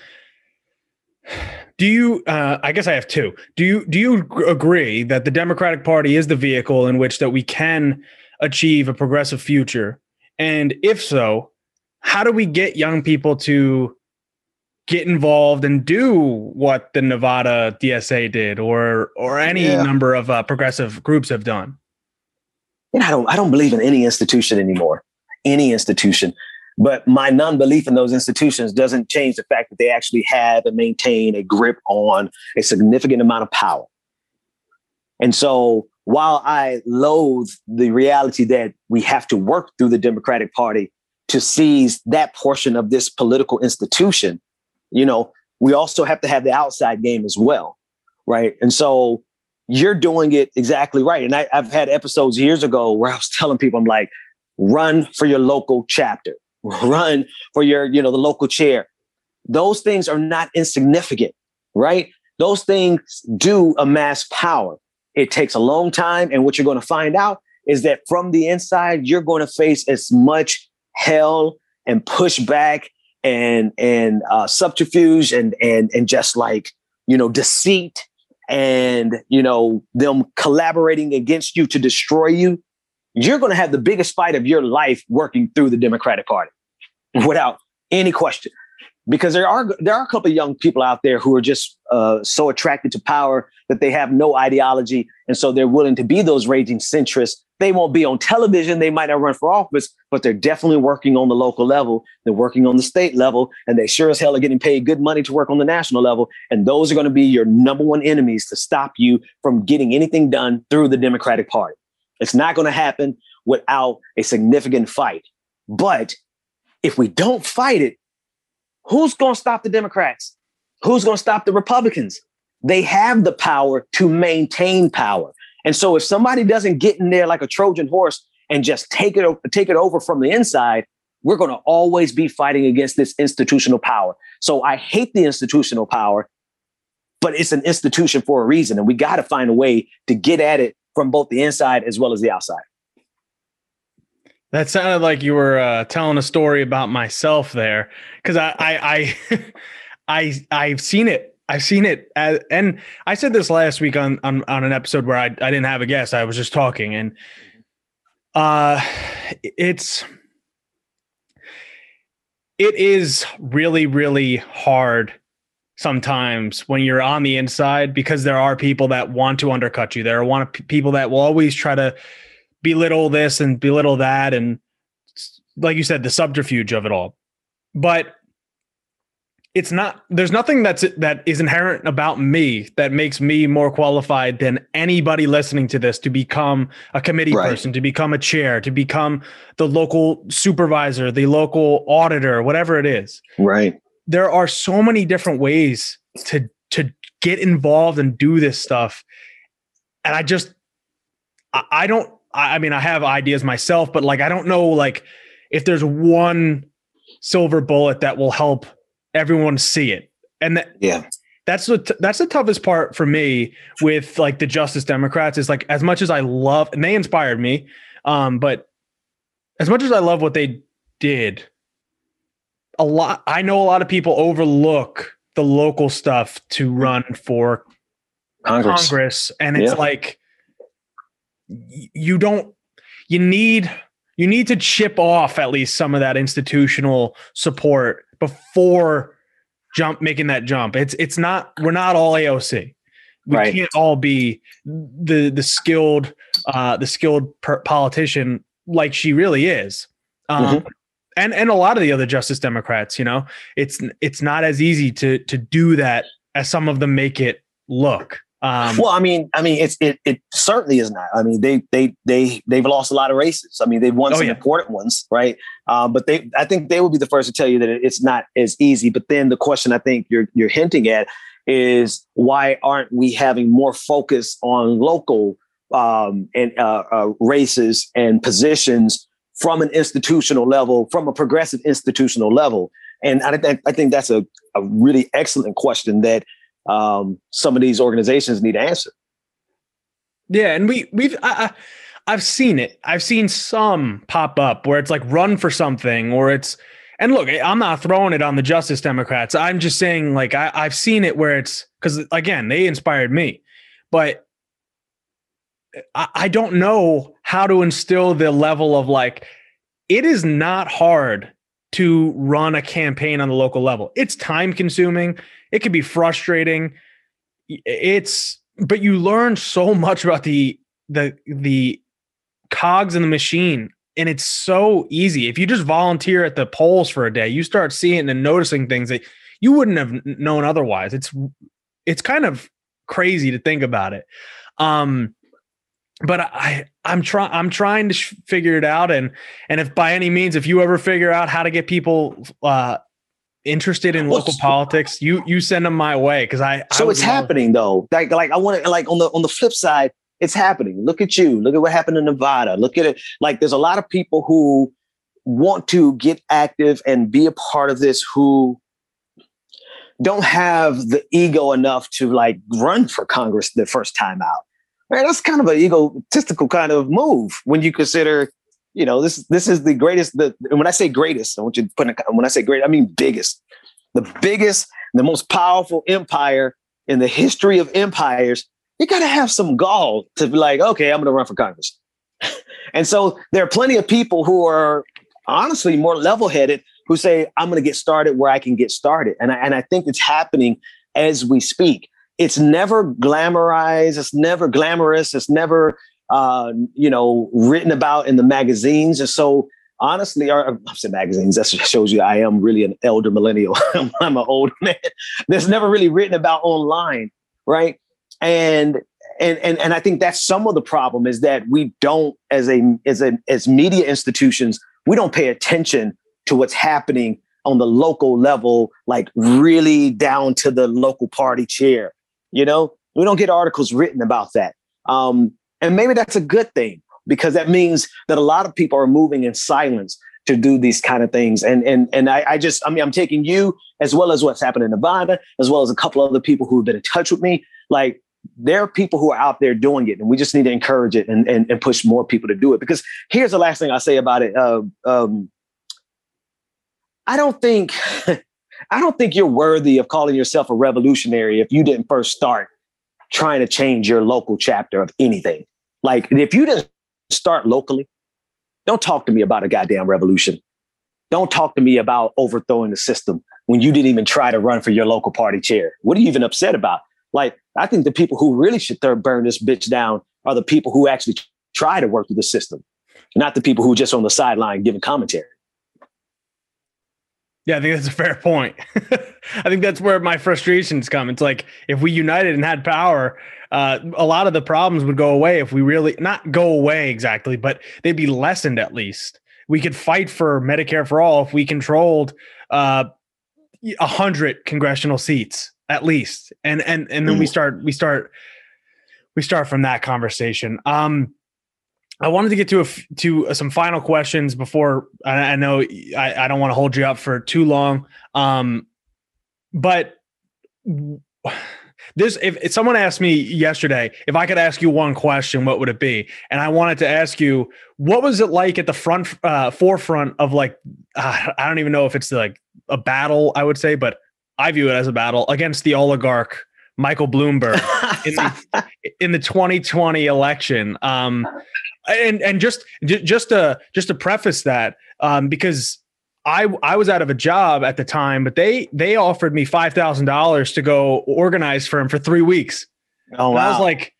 do you? Uh, I guess I have two. Do you do you agree that the Democratic Party is the vehicle in which that we can achieve a progressive future and if so, how do we get young people to get involved and do what the Nevada DSA did or or any yeah. number of uh, progressive groups have done? You know, I don't I don't believe in any institution anymore. Any institution. But my non-belief in those institutions doesn't change the fact that they actually have and maintain a grip on a significant amount of power. And so while I loathe the reality that we have to work through the Democratic Party to seize that portion of this political institution, you know, we also have to have the outside game as well. Right. And so you're doing it exactly right. And I, have had episodes years ago where I was [LAUGHS] telling people, I'm like, run for your local chapter, [LAUGHS] run for your, you know, the local chair. Those things are not insignificant, right? Those things do amass power. It takes a long time. And what you're going to find out is that from the inside, you're going to face as much hell and pushback and and uh, subterfuge and and and just like you know deceit and you know them collaborating against you to destroy you you're going to have the biggest fight of your life working through the democratic party without any question because there are there are a couple of young people out there who are just uh, so attracted to power that they have no ideology, and so they're willing to be those raging centrists. They won't be on television. They might not run for office, but they're definitely working on the local level. They're working on the state level, and they sure as hell are getting paid good money to work on the national level. And those are going to be your number one enemies to stop you from getting anything done through the Democratic Party. It's not going to happen without a significant fight. But if we don't fight it, Who's going to stop the Democrats? Who's going to stop the Republicans? They have the power to maintain power. And so if somebody doesn't get in there like a Trojan horse and just take it take it over from the inside, we're going to always be fighting against this institutional power. So I hate the institutional power, but it's an institution for a reason and we got to find a way to get at it from both the inside as well as the outside. That sounded like you were uh, telling a story about myself there, because I, I, I, [LAUGHS] I, I've seen it. I've seen it, as, and I said this last week on, on on an episode where I I didn't have a guest. I was just talking, and uh, it's it is really really hard sometimes when you're on the inside because there are people that want to undercut you. There are want people that will always try to belittle this and belittle that and like you said the subterfuge of it all. But it's not there's nothing that's that is inherent about me that makes me more qualified than anybody listening to this to become a committee right. person to become a chair to become the local supervisor the local auditor whatever it is right there are so many different ways to to get involved and do this stuff and i just i, I don't I, I mean i have ideas myself but like i don't know like if there's one silver bullet that will help everyone see it. And that, yeah, that's the that's the toughest part for me with like the Justice Democrats is like as much as I love and they inspired me, um, but as much as I love what they did, a lot I know a lot of people overlook the local stuff to run for Congress, Congress and it's yeah. like you don't you need you need to chip off at least some of that institutional support before jump making that jump. It's it's not we're not all AOC. We right. can't all be the the skilled uh the skilled per- politician like she really is. Um, mm-hmm. and and a lot of the other justice democrats, you know, it's it's not as easy to to do that as some of them make it look. Um, well, I mean, I mean, it's it, it certainly is not. I mean, they they they they've lost a lot of races. I mean, they've won oh, some yeah. important ones, right? Um, but they, I think they will be the first to tell you that it's not as easy. But then the question I think you're you're hinting at is why aren't we having more focus on local um, and uh, uh, races and positions from an institutional level, from a progressive institutional level? And I, th- I think that's a, a really excellent question that um, some of these organizations need to answer. Yeah, and we we've I, I, I've seen it. I've seen some pop up where it's like run for something, or it's and look, I'm not throwing it on the Justice Democrats. I'm just saying like I, I've seen it where it's because again they inspired me, but I, I don't know how to instill the level of like it is not hard to run a campaign on the local level. It's time consuming. It can be frustrating. It's but you learn so much about the the the cogs in the machine and it's so easy. If you just volunteer at the polls for a day, you start seeing and noticing things that you wouldn't have known otherwise. It's it's kind of crazy to think about it. Um but I I'm trying I'm trying to sh- figure it out and and if by any means if you ever figure out how to get people uh interested in local politics, you you send them my way because I. So I it's happening though. Like like I want to like on the on the flip side, it's happening. Look at you. Look at what happened in Nevada. Look at it. Like there's a lot of people who want to get active and be a part of this who don't have the ego enough to like run for Congress the first time out. Right? That's kind of an egotistical kind of move when you consider you know, this this is the greatest. The when I say greatest, I want you to put in, when I say great, I mean biggest, the biggest, the most powerful empire in the history of empires. You got to have some gall to be like, okay, I'm going to run for Congress. [LAUGHS] and so there are plenty of people who are honestly more level-headed who say, I'm going to get started where I can get started. And I, and I think it's happening as we speak. It's never glamorized. It's never glamorous. It's never uh, you know, written about in the magazines. And so honestly, or I said magazines, that shows you I am really an elder millennial. [LAUGHS] I'm an old man [LAUGHS] that's never really written about online, right? And and and and I think that's some of the problem is that we don't, as a as a as media institutions, we don't pay attention to what's happening on the local level, like really down to the local party chair. You know, we don't get articles written about that. Um, and maybe that's a good thing because that means that a lot of people are moving in silence to do these kind of things. And and and I, I just, I mean, I'm taking you as well as what's happened in Nevada, as well as a couple other people who've been in touch with me. Like there are people who are out there doing it, and we just need to encourage it and and, and push more people to do it. Because here's the last thing I'll say about it. Uh, um, I don't think [LAUGHS] I don't think you're worthy of calling yourself a revolutionary if you didn't first start trying to change your local chapter of anything. Like if you didn't start locally, Don't talk to me about a goddamn revolution. Don't talk to me about overthrowing the system when you didn't even try to run for your local party chair. What are you even upset about? Like, I think the people who really should burn this bitch down are the people who actually try to work through the system, not the people who just on the sideline giving commentary. Yeah, I think that's a fair point. [LAUGHS] I think that's where my frustrations come. It's like if we united and had power, uh, a lot of the problems would go away if we really not go away exactly, but they'd be lessened at least. We could fight for Medicare for all if we controlled uh, a uh, hundred congressional seats at least, and and and then we start we start we start from that conversation. Um, I wanted to get to a, to some final questions before I, I know I, I, don't want to hold you up for too long. Um, but [SIGHS] this, if, if, someone asked me yesterday, if I could ask you one question, what would it be? And I wanted to ask you, what was it like at the front, uh, forefront of like, uh, [SIGHS] I don't even know if it's like a battle, I would say, but I view it as a battle against the oligarch Michael Bloomberg [LAUGHS] in the in the 2020 election. Um, and and just just to just to preface that, um, because I I was out of a job at the time, but they they offered me five thousand dollars to go organize for him for three weeks. Oh, wow. I was like,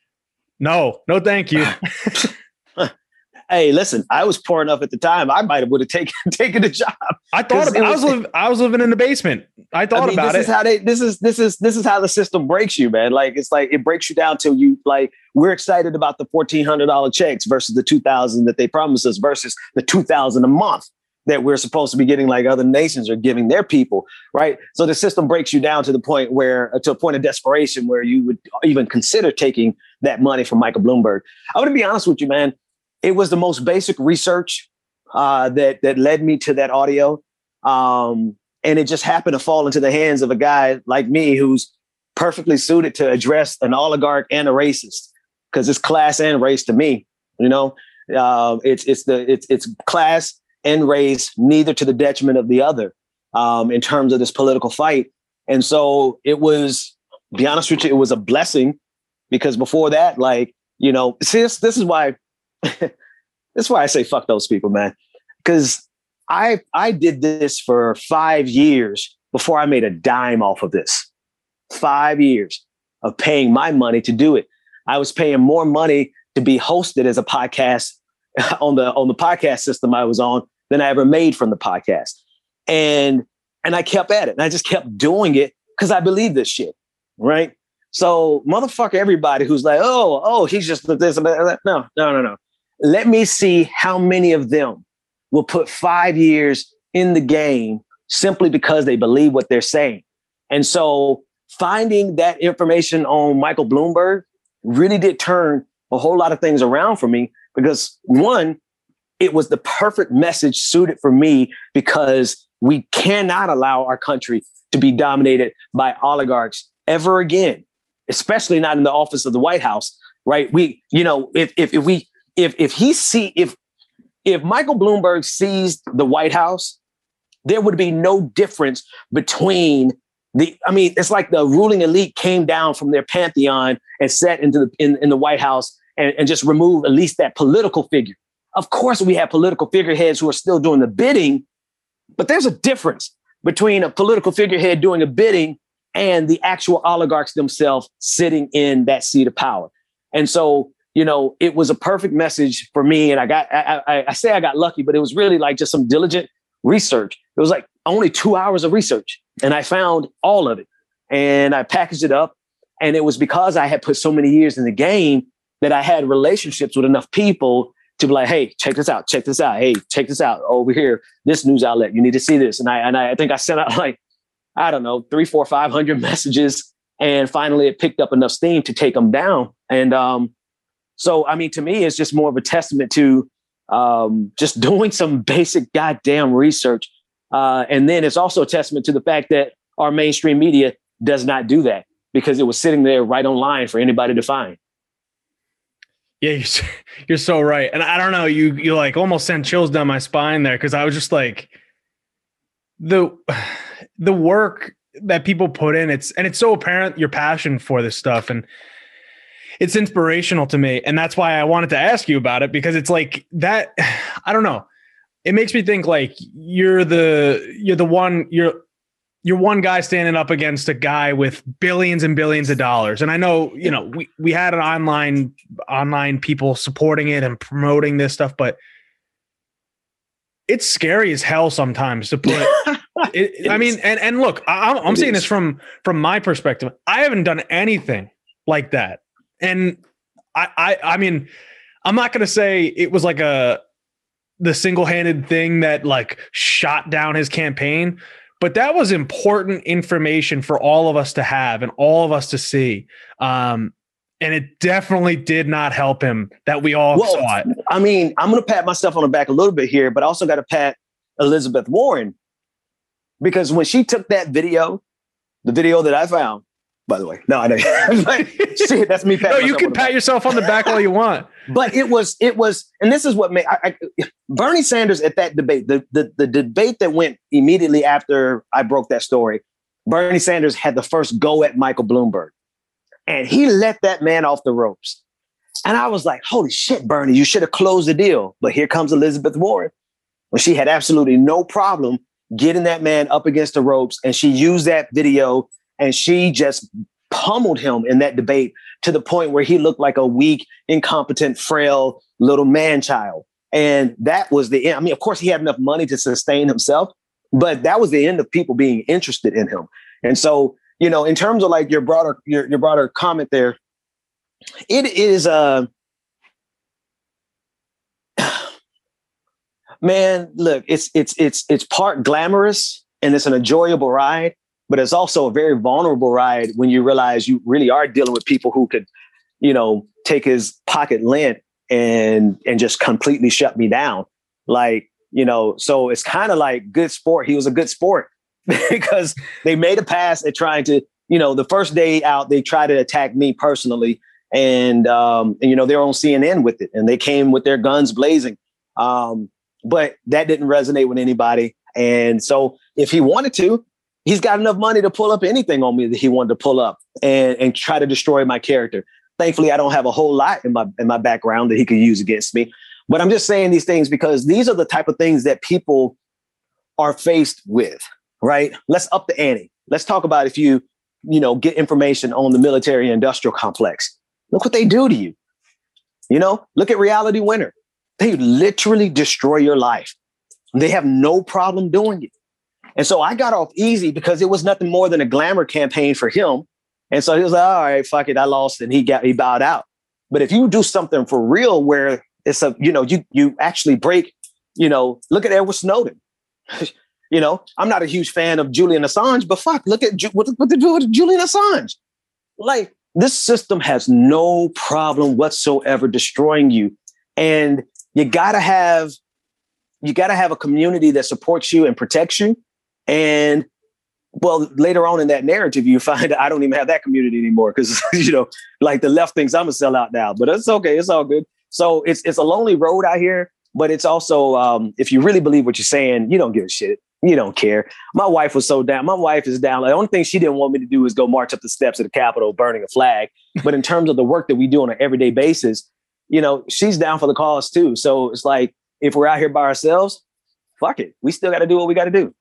no, no, thank you. [LAUGHS] hey, listen, I was poor enough at the time. I might have would have taken [LAUGHS] taken the job. I thought about, was, I was I was living in the basement. I thought I mean, about this it. Is how they this is this is this is how the system breaks you, man. Like it's like it breaks you down till you like we're excited about the fourteen hundred dollar checks versus the two thousand that they promised us versus the two thousand a month that we're supposed to be getting like other nations are giving their people, right? So the system breaks you down to the point where, uh, to a point of desperation, where you would even consider taking that money from Michael Bloomberg. I'm going to be honest with you, man it was the most basic research uh, that that led me to that audio, um, and it just happened to fall into the hands of a guy like me who's perfectly suited to address an oligarch and a racist because it's class and race to me. You know, uh, it's it's the it's it's class and race, neither to the detriment of the other um, in terms of this political fight. And so it was, be honest with you, it was a blessing because before that, like you know, see this this is why [LAUGHS] That's why I say fuck those people, man. Because I I did this for five years before I made a dime off of this. Five years of paying my money to do it. I was paying more money to be hosted as a podcast [LAUGHS] on the on the podcast system I was on than I ever made from the podcast. And and I kept at it. And I just kept doing it because I believe this shit. Right. So motherfucker everybody who's like, oh, oh, he's just this. No, no, no, no. Let me see how many of them will put five years in the game simply because they believe what they're saying. And so finding that information on Michael Bloomberg really did turn a whole lot of things around for me because one, it was the perfect message suited for me because we cannot allow our country to be dominated by oligarchs ever again, especially not in the office of the White House, right? We, you know, if if, if we if if he see if if Michael Bloomberg seized the White House, there would be no difference between the. I mean, it's like the ruling elite came down from their pantheon and sat into the in, in the White House and, and just removed at least that political figure. Of course, we have political figureheads who are still doing the bidding, but there's a difference between a political figurehead doing a bidding and the actual oligarchs themselves sitting in that seat of power. And so you know, it was a perfect message for me. And I got, I, I, I, say I got lucky, but it was really like just some diligent research. It was like only two hours of research and I found all of it and I packaged it up. And it was because I had put so many years in the game that I had relationships with enough people to be like, hey, check this out, check this out. Hey, check this out over here. This news outlet, you need to see this. And I and I think I sent out [LAUGHS] like, I don't know, three, four, five hundred [LAUGHS] messages. And finally it picked up enough steam to take them down. And um, so, I mean, to me, it's just more of a testament to um, just [LAUGHS] doing some basic goddamn research. Uh, and then it's also a testament to the fact that our mainstream media does not do that because it was sitting there right online for anybody to find. Yeah, you're, [LAUGHS] you're so right. And I don't know, you you like almost sent chills down my spine there because I was just like the [SIGHS] the work that people put in it's and it's so apparent your passion for this stuff and it's inspirational to me and that's why i wanted to ask you about it because it's like that [SIGHS] i don't know. It makes me think like you're the you're the one you're you're one guy standing up against a guy with billions and billions of dollars. And i know you know we, we had an online online people supporting it and promoting this stuff but it's scary as hell sometimes to put [LAUGHS] it, i mean and and look I, i'm, saying is. this from from my perspective. I haven't done anything like that and i i i mean i'm not going to say it was like a the single-handed thing that like shot down his campaign but that was important information for all of us to have and all of us to see. Um, and it definitely did not help him that we all well, saw it. I mean i'm going to pat myself on the back a little bit here but i also got to pat elizabeth warren because when she took that video the video that i found by the way. No, I know. [LAUGHS] Shit, that's me. No, you can pat yourself on the back all you want. [LAUGHS] But it was, it was, and this is what made I, I, Bernie Sanders at that debate, the, the the debate that went immediately after I broke that story. Bernie Sanders had the first go at Michael Bloomberg, and he let that man off the ropes. And I was like, "Holy shit, Bernie! You should have closed the deal." But here comes Elizabeth Warren, when she had absolutely no problem getting that man up against the ropes, and she used that video and she just pummeled him in that debate to the point where he looked like a weak, incompetent, frail little man child. And that was the end. I mean, of course, he had enough money to sustain himself, but that was the end of people being interested in him. And so, you know, in terms of like your broader your, your broader comment there, it is uh [SIGHS] man, look, it's it's it's it's part glamorous and it's an enjoyable ride, but it's also a very vulnerable ride when you realize you really are dealing with people who could, you know, take his pocket lint and and just completely shut me down. Like, you know, so it's kind of like good sport. He was a good sport [LAUGHS] because they made a pass at trying to, you know, the first day out, they tried to attack me personally. And um, and you know, they're on CNN with it and they came with their guns blazing. Um, but that didn't resonate with anybody. And so if he wanted to, he's got enough money to pull up anything on me that he wanted to pull up and, and try to destroy my character. Thankfully, I don't have a whole lot in my in my background that he could use against me. But I'm just saying these things because these are the type of things that people are faced with, right? Let's up the ante. Let's talk about if you, you know, get information on the military industrial complex. Look what they do to you. You know, look at Reality Winner. They literally destroy your life. They have no problem doing it. And so I got off easy because it was nothing more than a glamour campaign for him. And so he was like, all right, fuck it, I lost, and he got he bowed out. But if you do something for real where it's a, you know, you you actually break, you know, look at Edward Snowden. [LAUGHS] you know, I'm not a huge fan of Julian Assange, but fuck, look at what, what they do with Julian Assange. Like this system has no problem whatsoever destroying you. And you gotta have you gotta have a community that supports you and protects you. And well, later on in that narrative, you find [LAUGHS] I don't even have that community anymore because [LAUGHS] you know, like the left thinks I'm a sellout now. But it's okay, it's all good. So it's it's a lonely road out here, but it's also um, if you really believe what you're saying, you don't give a shit. You don't care. My wife was so down. My wife is down. the only thing she didn't want me to do is go march up the steps of the Capitol burning a flag. But in terms of the work that we do on an everyday basis, you know, she's down for the cause too. So it's like if we're out here by ourselves, fuck it. We still got to do what we got to do.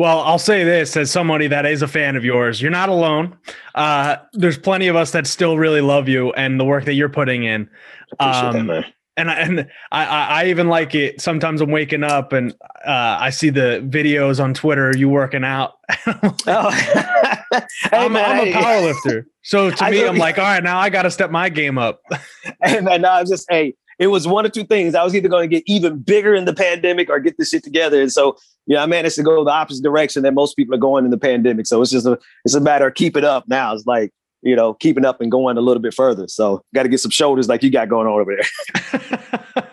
Well, I'll say this as somebody that is a fan of yours, you're not alone. Uh, there's plenty of us that still really love you and the work that you're putting in. Um, that, and I, and I, I even like it. Sometimes I'm waking up and uh, I see the videos on Twitter, you working out. [LAUGHS] oh. [LAUGHS] I'm, man, I'm, a power lifter. So to me, I'm like, all right, now I got to step my game up. [LAUGHS] and man, now I'm just, hey, it was one or two things. I was either going to get even bigger in the pandemic or get this shit together. And so, yeah, I managed to go the opposite direction that most people are going in the pandemic. So it's just a it's a matter of keep it up now. It's like, you know, keeping up and going a little bit further. So got to get some shoulders like you got going on over there. [LAUGHS]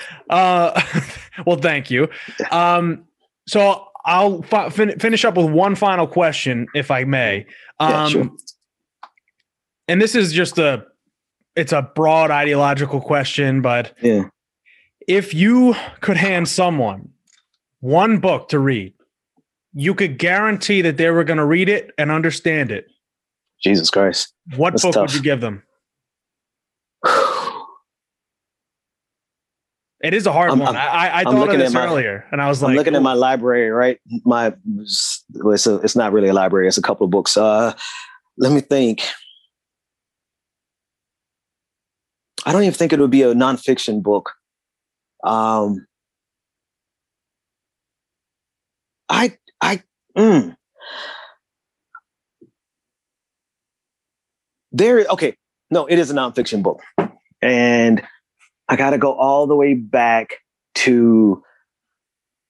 [LAUGHS] uh, [LAUGHS] well, thank you. Um, so I'll fi- fin- finish up with one final question, if I may. Um, yeah, sure. And this is just a it's a broad ideological question, but yeah. if you could hand someone one book to read, you could guarantee that they were going to read it and understand it. Jesus Christ. What That's book tough. would you give them? [SIGHS] It is a hard I'm, one. I'm, I, I thought of this my, earlier, and I was like, I'm looking at my library, right? My it's a, it's not really a library; it's a couple of books. Uh, let me think. I don't even think it would be a nonfiction book. Um, I I mm, there. Okay, no, it is a nonfiction book, and I got to go all the way back to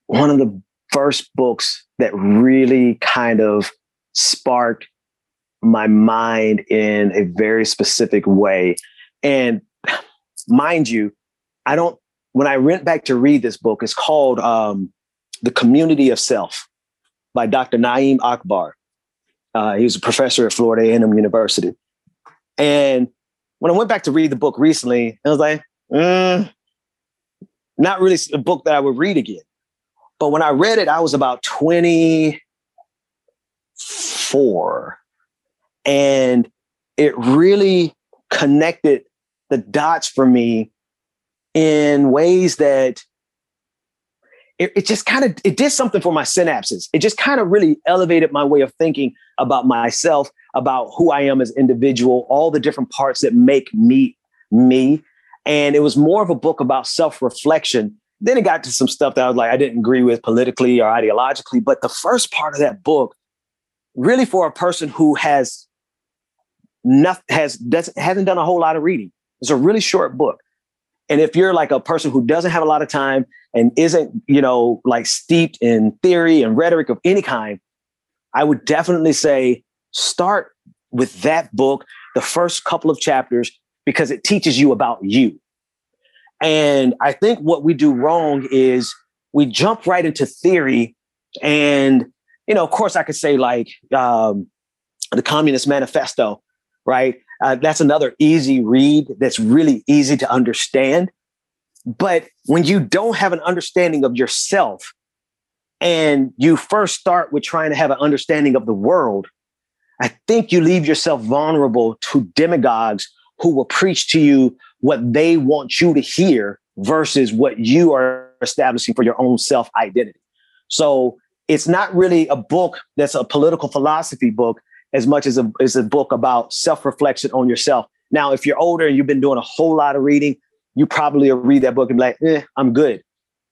one of the first books that really kind of sparked my mind in a very specific way. And mind you, I don't, when I went back to read this book, it's called um, The Community of Self by Dr. Na'im Akbar. Uh, he was a professor at Florida A&M University. And when I went back to read the book recently, I was like, Mm, not really a book that I would read again. But when I read it, I was about 24. And it really connected the dots for me in ways that it, it just kind of it did something for my synapses. It just kind of really elevated my way of thinking about myself, about who I am as individual, all the different parts that make me me and it was more of a book about self reflection. Then it got to some stuff that I was like, I didn't agree with politically or ideologically. But the first part of that book, really for a person who has nothing, has doesn't hasn't done a whole lot of reading. It's a really short book. And if you're like a person who doesn't have a lot of time and isn't, you know, like steeped in theory and rhetoric of any kind, I would definitely say start with that book, the first couple of chapters, because it teaches you about you. And I think what we do wrong is we jump right into theory. And, you know, of course, I could say like um, the Communist Manifesto, right? Uh, that's another easy read that's really easy to understand. But when you don't have an understanding of yourself and you first start with trying to have an understanding of the world, I think you leave yourself vulnerable to demagogues who will preach to you what they want you to hear versus what you are establishing for your own self identity. So it's not really a book that's a political philosophy book as much as a, as a book about self reflection on yourself. Now, if you're older and you've been doing a whole lot of reading, you probably read that book and be like, eh, I'm good.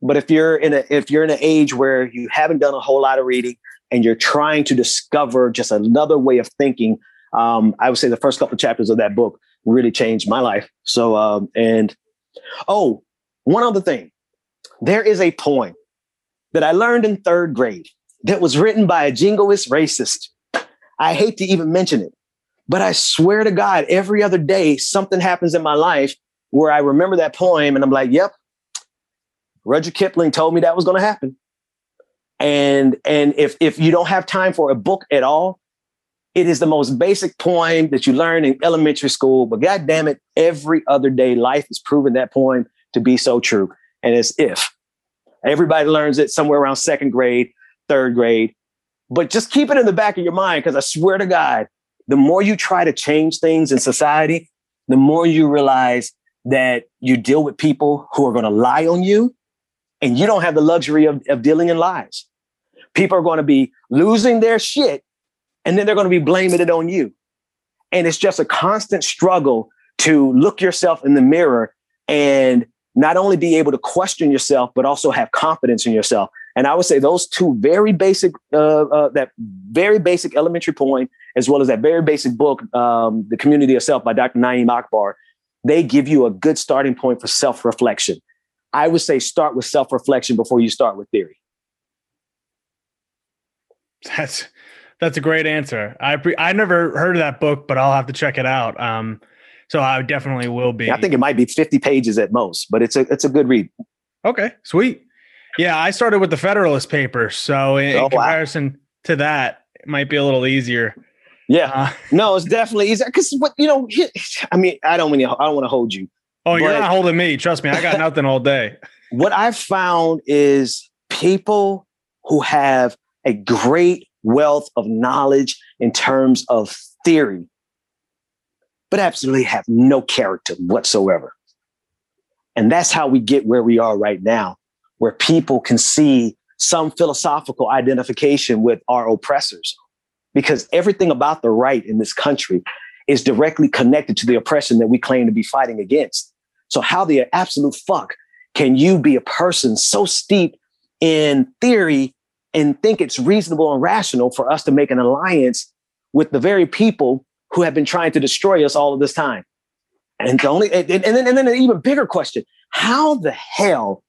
But if you're in a if you're in an age where you haven't done a whole lot of reading and you're trying to discover just another way of thinking, um, I would say the first couple of chapters of that book really changed my life. So, um, and oh, one other thing there is a poem that I learned in third grade that was written by a jingoist racist. I hate to even mention it, but I swear to God, every other day, something happens in my life where I remember that poem and I'm like, yep, Rudyard Kipling told me that was going to happen. And, and if, if you don't have time for a book at all, it is the most basic poem that you learn in elementary school, but God damn it, every other day life is proving that poem to be so true. And it's if. Everybody learns it somewhere around second grade, third grade. But just keep it in the back of your mind because I swear to God, the more you try to change things in society, the more you realize that you deal with people who are going to lie on you and you don't have the luxury of, of dealing in lies. People are going to be losing their shit and then they're going to be blaming it on you. And it's just a constant struggle to look yourself in the mirror and not only be able to question yourself, but also have confidence in yourself. And I would say those two very basic, uh, uh, that very basic elementary point, as well as that very basic book, um, The Community of Self by Dr. Na'im Akbar, they give you a good starting point for self reflection. I would say start with self reflection before you start with theory. That's that's a great answer. I pre- I never heard of that book, but I'll have to check it out. Um, so I definitely will be. I think it might be 50 pages at most, but it's a it's a good read. Okay, sweet. Yeah, I started with the Federalist Papers, so in, oh, in comparison wow. to that, it might be a little easier. Yeah, uh, no, it's definitely easier because what you know. I mean, I don't mean I don't want to hold you. Oh, you're not holding me. Trust me, I got nothing all day. [LAUGHS] What I've found is people who have a great wealth of knowledge in terms of theory but absolutely have no character whatsoever. And that's how we get where we are right now, where people can see some philosophical identification with our oppressors. Because everything about the right in this country is directly connected to the oppression that we claim to be fighting against. So, how the absolute fuck can you be a person so steeped in theory and think it's reasonable and rational for us to make an alliance with the very people who have been trying to destroy us all of this time? And the only and, and then and then an even bigger question: How the hell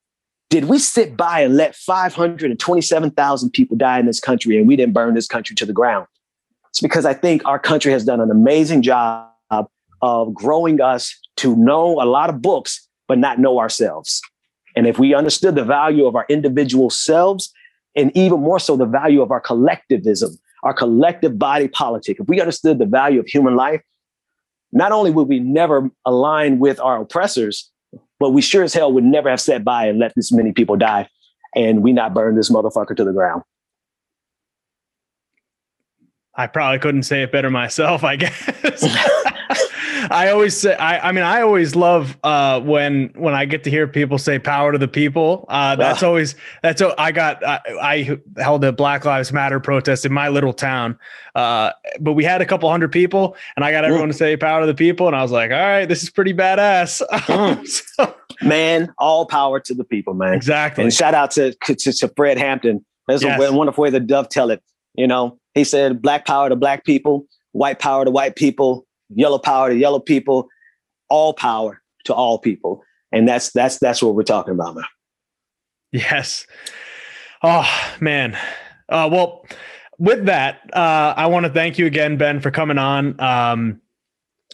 did we sit by and let 527,000 people die in this country and we didn't burn this country to the ground? It's because I think our country has done an amazing job of growing us to know a lot of books, but not know ourselves. And if we understood the value of our individual selves, and even more so the value of our collectivism, our collective body politic, if we understood the value of human life, not only would we never align with our oppressors, but we sure as hell would never have sat by and let this many people die and we not burn this motherfucker to the ground. I probably couldn't say it better myself, I guess. [LAUGHS] [LAUGHS] I always say, I, I mean, I always love uh, when when I get to hear people say "power to the people." Uh, that's always that's. I got I, I, held a Black Lives Matter protest in my little town, uh, but we had a couple hundred people, and I got everyone to say "power to the people," and I was like, "All right, this is pretty badass." [LAUGHS] so, man, all power to the people, man. Exactly. And shout out to to, to Fred Hampton. That's yes. a wonderful way to dovetail it. You know, he said, "Black power to black people, white power to white people." yellow power to yellow people, all power to all people. And that's that's that's what we're talking about, man. Yes. Oh man. Uh, well, with that, uh, I want to thank you again, Ben, for coming on. Um,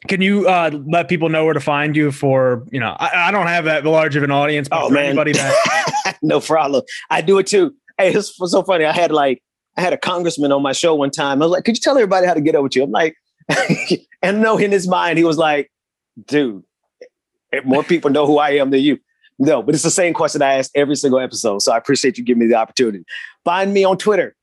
can you uh, let people know where to find you for, you know, I, I don't have that large of an audience, but oh, man. anybody that [LAUGHS] no problem. I do it too. Hey, it's so funny. I had like I had a congressman on my show one time. I was like, could you tell everybody how to get over with you? I'm like, [LAUGHS] and no, in his mind, he was like, dude, more people know who I am than you. No, but it's the same question I ask every single episode. So I appreciate you giving me the opportunity. Find me on Twitter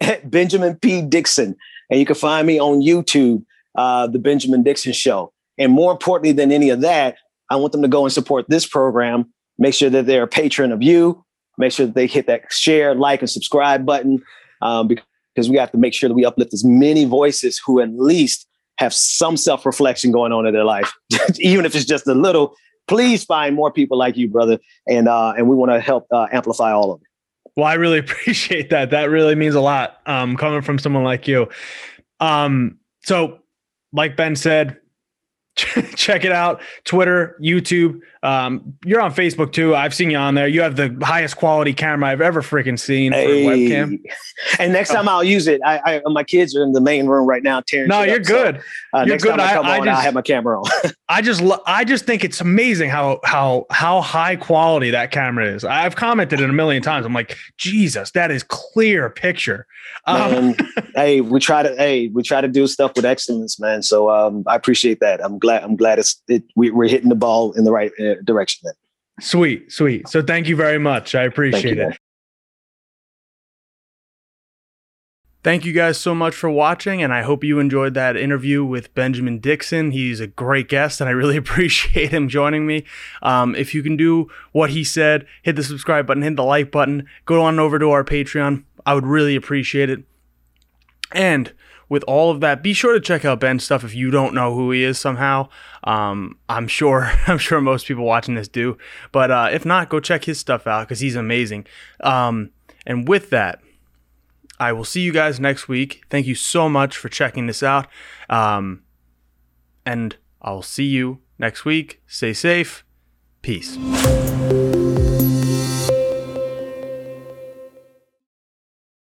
at [LAUGHS] Benjamin P. Dixon. And you can find me on YouTube, uh, The Benjamin Dixon Show. And more importantly than any of that, I want them to go and support this program. Make sure that they're a patron of you. Make sure that they hit that share, like, and subscribe button um, because we have to make sure that we uplift as many voices who at least have some self reflection going on in their life, [LAUGHS] even if it's just a little. Please find more people like you, brother, and uh, and we want to help uh, amplify all of it. Well, I really [LAUGHS] appreciate that. That really means a lot um, coming from someone like you. Um, so, like Ben said, [LAUGHS] check it out twitter youtube um, you're on facebook too. I've seen you on there. You have the highest quality camera i've ever freaking seen hey. for webcam. And next time i'll use it I, I, my kids are in the main room right now tearing no you're up, good so, uh, you're next good. time i come I, on just, I have my camera on. [LAUGHS] I just lo- i just think it's amazing how how how high quality that camera is. I've commented it a million times. I'm like jesus that is clear picture. Um, [LAUGHS] hey we try to hey we try to do stuff with excellence man. So um, i appreciate that. I'm glad i'm glad it's it, we, are hitting the ball in the right direction. Then. Sweet, sweet. So thank you very much. I appreciate you, it. Thank you guys so much for watching, and I hope you enjoyed that interview with Benjamin Dixon. He's a great guest, and I really [LAUGHS] appreciate him joining me. Um, if you can do what he said, hit the subscribe button, hit the like button, go on over to our Patreon. I would really appreciate it. And with all of that, be sure to check out Ben's stuff if you don't know who he is somehow. Um, I'm sure [LAUGHS] I'm sure most people watching this do, but uh, if not, go check his stuff out because he's amazing. Um, and with that, I will see you guys next week. Thank you so much for checking this out, um, and I'll see you next week. Stay safe. Peace.